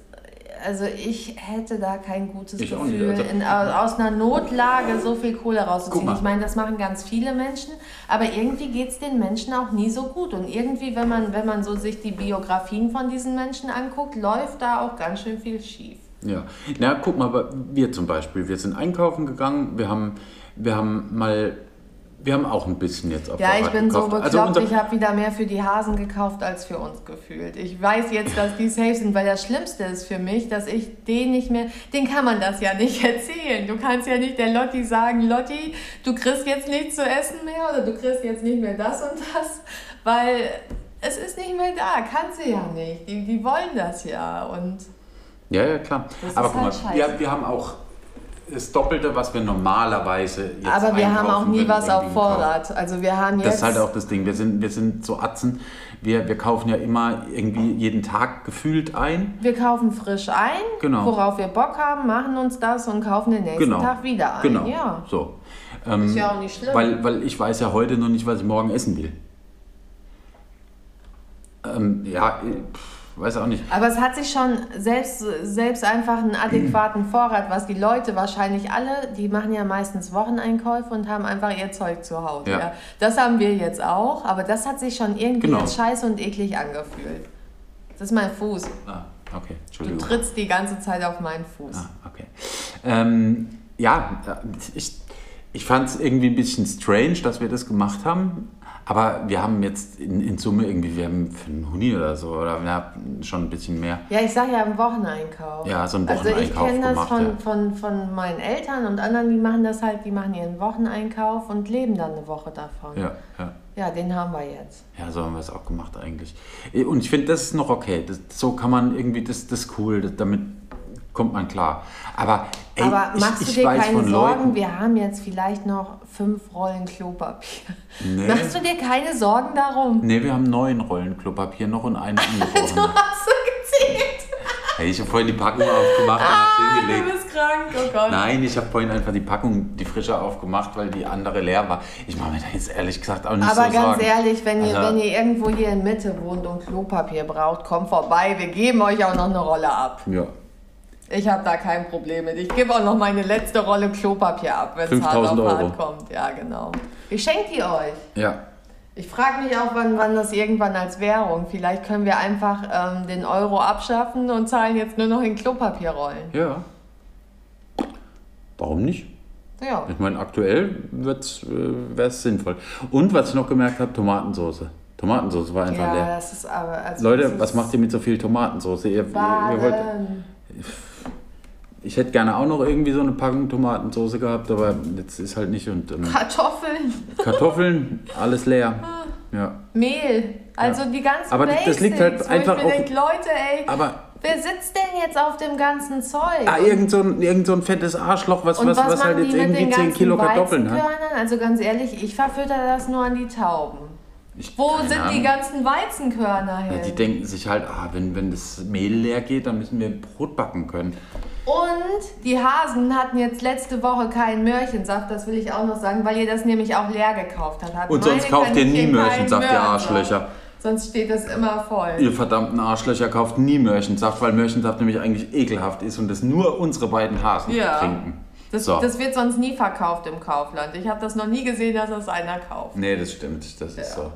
Also ich hätte da kein gutes Ich nicht, Gefühl, also- in, aus einer Notlage so viel Kohle rauszuziehen. Ich meine, das machen ganz viele Menschen, aber irgendwie geht es den Menschen auch nie so gut. Und irgendwie, wenn man, wenn man so sich die Biografien von diesen Menschen anguckt, läuft da auch ganz schön viel schief. Ja, na guck mal, aber wir zum Beispiel, wir sind einkaufen gegangen, wir haben, wir haben mal, wir haben auch ein bisschen jetzt auf Ja, ich bin so gekauft. bekloppt, Also ich habe wieder mehr für die Hasen gekauft als für uns gefühlt. Ich weiß jetzt, dass die safe sind, weil das Schlimmste ist für mich, dass ich den nicht mehr, den kann man das ja nicht erzählen. Du kannst ja nicht der Lotti sagen, Lotti, du kriegst jetzt nichts zu essen mehr oder du kriegst jetzt nicht mehr das und das, weil es ist nicht mehr da, kann sie ja nicht. Die, die wollen das ja und ja, ja, klar. Das aber guck mal, halt scheiße. wir, wir haben auch das Doppelte, was wir normalerweise jetzt aber wir haben auch nie was auf kaufen. Vorrat. Also wir haben jetzt Das ist halt auch das Ding. Wir sind, wir sind so Atzen. Wir, wir kaufen ja immer irgendwie jeden Tag gefühlt ein. Wir kaufen frisch ein, Genau. worauf wir Bock haben, machen uns das und kaufen den nächsten Genau. Tag wieder ein. Genau. Ja. So. Ähm, Ist ja auch nicht schlimm. Weil, weil ich weiß ja heute noch nicht, was ich morgen essen will. Ähm, ja, ich pff, weiß auch nicht. Aber es hat sich schon selbst, selbst einfach einen adäquaten Vorrat, was die Leute wahrscheinlich alle, die machen ja meistens Wocheneinkäufe und haben einfach ihr Zeug zu Hause. Ja. Ja. Das haben wir jetzt auch, aber das hat sich schon irgendwie Genau. scheiße und eklig angefühlt. Das ist mein Fuß. Ah, okay, Du Entschuldigung. trittst die ganze Zeit auf meinen Fuß. Ah, okay. Ähm, ja, ich, ich fand es irgendwie ein bisschen strange, dass wir das gemacht haben. Aber wir haben jetzt in, in Summe irgendwie, wir haben für einen Huni oder so, oder ja, schon ein bisschen mehr. Ja, ich sag ja im Wocheneinkauf. Ja, so einen Also ich Wocheneinkauf kenne das gemacht, von, ja. von, von meinen Eltern und anderen, die machen das halt, die machen ihren Wocheneinkauf und leben dann eine Woche davon. Ja, ja. Ja, den haben wir jetzt. Ja, so haben wir es auch gemacht eigentlich. Und ich finde, das ist noch okay. Das, so kann man irgendwie, das, das ist cool, das, damit kommt man klar. Aber, ey, Aber machst ich, du ich dir weiß keine von Sorgen? Leuten, Wir haben jetzt vielleicht noch fünf Rollen Klopapier. Nee. Machst du dir keine Sorgen darum? Nee, wir haben neun Rollen Klopapier noch und eine angebrochene. Hast du gezählt? hey, ich habe vorhin die Packung aufgemacht und Ah, du hingelegt. bist krank, oh Gott. Nein, ich habe vorhin einfach die Packung, die frische aufgemacht, weil die andere leer war. Ich mache mir da jetzt ehrlich gesagt auch nicht Aber so ganz Sorgen. ehrlich, wenn ihr, Also- wenn ihr irgendwo hier in Mitte wohnt und Klopapier braucht, kommt vorbei. Wir geben euch auch noch eine Rolle ab. Ja. Ich habe da kein Problem mit. Ich gebe auch noch meine letzte Rolle Klopapier ab, wenn es hart auf 5000 Euro. hart kommt. Ja, genau. Ich schenke die euch. Ja. Ich frage mich auch, wann, wann das irgendwann als Währung. Vielleicht können wir einfach ähm, den Euro abschaffen und zahlen jetzt nur noch in Klopapierrollen. Ja. Warum nicht? Ja. Ich meine, aktuell äh, wäre es sinnvoll. Und was ich noch gemerkt habe, Tomatensauce. Tomatensauce war einfach Ja, leer. das ist aber. Also Leute, das ist was macht ihr mit so viel Tomatensauce? Ihr, ihr, wollt. Ich hätte gerne auch noch irgendwie so eine Packung Tomatensauce gehabt, aber jetzt ist halt nicht. Und ähm, Kartoffeln, Kartoffeln, alles leer. Ja. Mehl, also die ganzen Aber das- das liegt halt Basics, einfach ich mir auf- denk, Leute, ey, Aber wer sitzt denn jetzt auf dem ganzen Zeug? ah, irgend, so ein, irgend so ein fettes Arschloch, was, was, was, was halt jetzt die irgendwie den 10 ganzen Kilo Kartoffeln hat. Also ganz ehrlich, ich verfütter das nur an die Tauben. Ich- Wo sind die Ahnung. ganzen Weizenkörner Ja, hin? die denken sich halt, ah, wenn, wenn das Mehl leer geht, dann müssen wir Brot backen können. Und die Hasen hatten jetzt letzte Woche keinen Möhrchensaft, das will ich auch noch sagen, weil ihr das nämlich auch leer gekauft habt. Und sonst meine kauft ihr nie Möhrchensaft, ihr. Arschlöcher. Sonst steht das immer voll. Ihr verdammten Arschlöcher kauft nie Möhrchensaft, weil Möhrchensaft nämlich eigentlich ekelhaft ist und das nur unsere beiden Hasen Ja. trinken. Das, So. das wird sonst nie verkauft im Kaufland. Ich habe das noch nie gesehen, dass das einer kauft. Nee, das stimmt. Das ist Ja. so.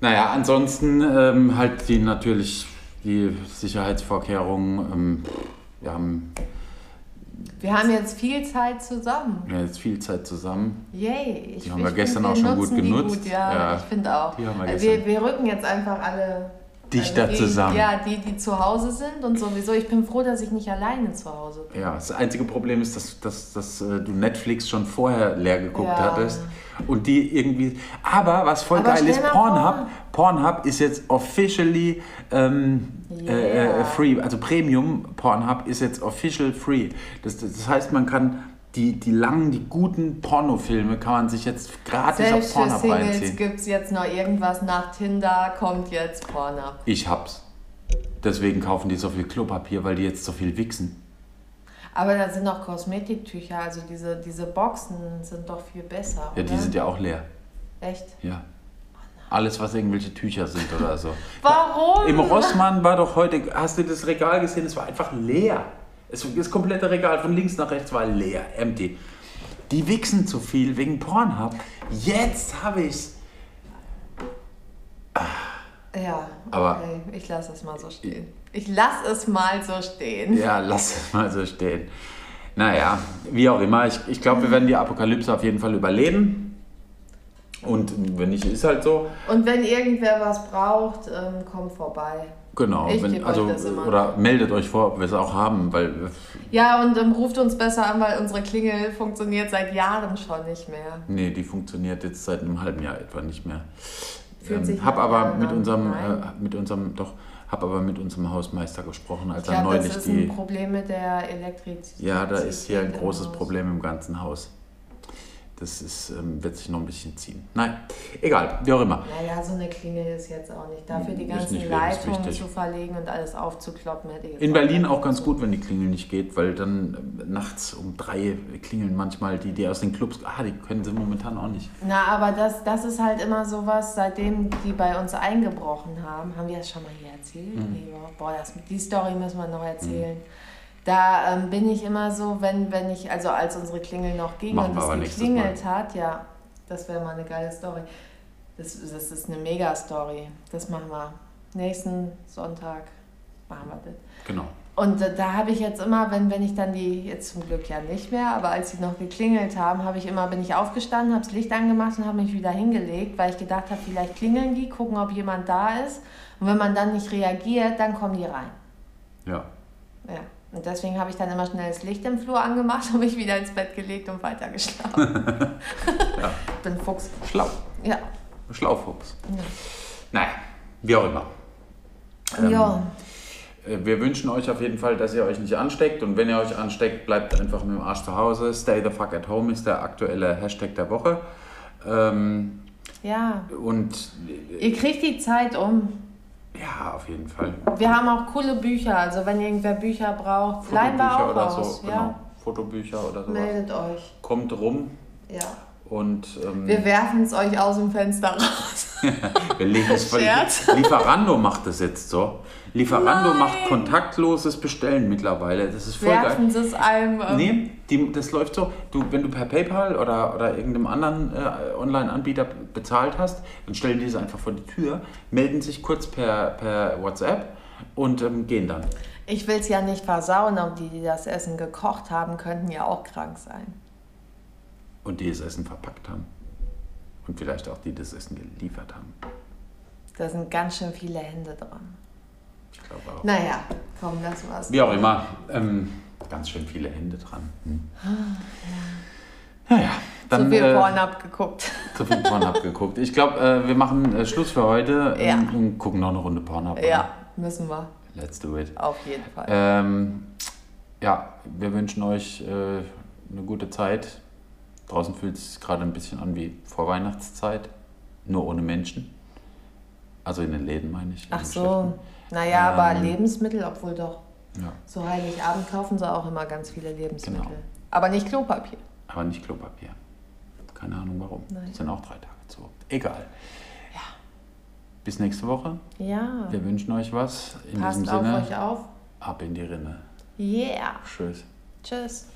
Naja, ansonsten ähm, halt die natürlich die Sicherheitsvorkehrungen. Ähm, wir haben Wir haben jetzt viel Zeit zusammen. ja, jetzt viel Zeit zusammen. Yay. Ich, Die haben wir gestern auch wir schon gut genutzt. Gut, ja, Ja. ich finde auch. Wir wir, gestern. wir rücken jetzt einfach alle Dichter die, zusammen. Ja, die, die zu Hause sind und sowieso. Ich bin froh, dass ich nicht alleine zu Hause bin. Ja, das einzige Problem ist, dass, dass, dass äh, du Netflix schon vorher leer geguckt Ja. hattest und die irgendwie. Aber was voll Aber geil ist, Pornhub. Pornhub ist jetzt officially ähm, äh, Yeah. äh, free, also Premium Pornhub ist jetzt official free. Das, das heißt, man kann die, die langen, die guten Pornofilme kann man sich jetzt gratis Selbst auf für Pornhub Singles reinziehen. gibt es jetzt noch irgendwas nach Tinder, kommt jetzt Porno. Ich hab's. Deswegen kaufen die so viel Klopapier, weil die jetzt so viel wichsen. Aber da sind auch Kosmetiktücher, also diese, diese Boxen sind doch viel besser. Ja, die oder? sind ja auch leer. Echt? Ja. Alles, was irgendwelche Tücher sind oder so. Warum? Im Rossmann war doch heute, hast du das Regal gesehen? Es war einfach leer. Es, das komplette Regal von links nach rechts war leer, empty. Die wichsen zu viel wegen Pornhub. Jetzt habe ich's. Ja, Aber- okay. ich lasse es mal so stehen. Ich lasse es mal so stehen. Ja, lass es mal so stehen. Naja, wie auch immer. Ich, ich glaube, wir werden die Apokalypse auf jeden Fall überleben. Und wenn nicht, ist halt so. Und wenn irgendwer was braucht, ähm, kommt vorbei. Genau. Wenn, also, oder meldet euch vor, ob wir es auch haben, weil Ja, und ähm, ruft uns besser an, weil unsere Klingel funktioniert seit Jahren schon nicht mehr. Nee, die funktioniert jetzt seit einem halben Jahr etwa nicht mehr. Fühlt sich hab nach aber mit unserem, äh, mit unserem, doch, hab aber mit unserem Hausmeister gesprochen, als Ich er glaube, neulich das ist die. ein Problem mit der Elektrizität. Ja, da ist hier ein großes. Problem im ganzen Haus. Das ist, ähm, wird sich noch ein bisschen ziehen. Nein, egal, wie auch immer. Naja, so eine Klingel ist jetzt auch nicht. Dafür die ganzen nicht Leitungen zu verlegen und alles aufzukloppen, hätte ich jetzt In Berlin auch ganz gut, wenn die Klingel nicht geht, weil dann ähm, nachts um drei klingeln manchmal die, die aus den Clubs. Ah, die können sie momentan auch nicht. Na, aber das, das ist halt immer sowas, seitdem die bei uns eingebrochen haben. Haben wir das schon mal hier erzählt? Mhm. Nee, boah, das, die Story müssen wir noch erzählen. Da ähm, bin ich immer so, wenn, wenn ich, also als unsere Klingel noch ging Machen und es geklingelt hat, ja, das wäre mal eine geile Story. Das, das ist eine Mega-Story. Das machen wir nächsten Sonntag. Machen wir das. Genau. Und da habe ich jetzt immer, wenn, wenn ich dann die, jetzt zum Glück ja nicht mehr, aber als sie noch geklingelt haben, habe ich immer, bin ich aufgestanden, habe das Licht angemacht und habe mich wieder hingelegt, weil ich gedacht habe, vielleicht klingeln die, gucken, ob jemand da ist. Und wenn man dann nicht reagiert, dann kommen die rein. Ja. Ja. Und deswegen habe ich dann immer schnell das Licht im Flur angemacht und mich wieder ins Bett gelegt und weiter geschlafen. Ja. Bin Fuchs. Schlau. Ja. Schlaufuchs. Ja. Naja, wie auch immer. Ähm, ja. Äh, Wir wünschen euch auf jeden Fall, dass ihr euch nicht ansteckt. Und wenn ihr euch ansteckt, bleibt einfach mit dem Arsch zu Hause. Stay the fuck at home ist der aktuelle Hashtag der Woche. Ähm, Ja. und Ihr kriegt die Zeit um. Ja, auf jeden Fall. Wir haben auch coole Bücher, also wenn irgendwer Bücher braucht, leihen wir auch oder aus. so. ja. Genau. Fotobücher oder sowas. Meldet euch. Kommt rum Ja. Und ähm, Wir werfen es euch aus dem Fenster raus. wir legen es voll. Lieferando macht das jetzt so. Lieferando Nein. macht kontaktloses Bestellen mittlerweile. Das ist voll geil. Werfen sie es einem. ähm, Nee, die, das läuft so, du, wenn du per PayPal oder, oder irgendeinem anderen äh, Online-Anbieter bezahlt hast, dann stellen die es einfach vor die Tür, melden sich kurz per, per WhatsApp und ähm, gehen dann. Ich will es ja nicht versauen, aber die, die das Essen gekocht haben, könnten ja auch krank sein. Und die das Essen verpackt haben. Und vielleicht auch die das Essen geliefert haben. Da sind ganz schön viele Hände dran. Ich glaube auch. Naja, komm, lass was. Wie auch immer. Ähm, ganz schön viele Hände dran. Hm. Ja, ja. Dann, Zu viel äh, Porn abgeguckt. Zu viel Porn abgeguckt. Ich glaube, äh, wir machen äh, Schluss für heute Ja. ähm, und gucken noch eine Runde Porn ab. Ja, müssen wir. Let's do it. Auf jeden Fall. Ähm, ja, wir wünschen euch äh, eine gute Zeit. Draußen fühlt es sich gerade ein bisschen an wie Vorweihnachtszeit, nur ohne Menschen. Also in den Läden meine ich. Ach so. Geschäften. Naja, aber Ähm, Lebensmittel, obwohl doch. Ja, Zu Heiligabend kaufen sie auch immer ganz viele Lebensmittel. Genau. Aber nicht Klopapier. aber nicht Klopapier. Keine Ahnung warum. Nein. Sind auch drei Tage zu. Egal. Ja. Bis nächste Woche. Ja. Wir wünschen euch was. In Passt diesem auf Sinne, euch auf. ab in die Rinne. Yeah. Tschüss. Tschüss.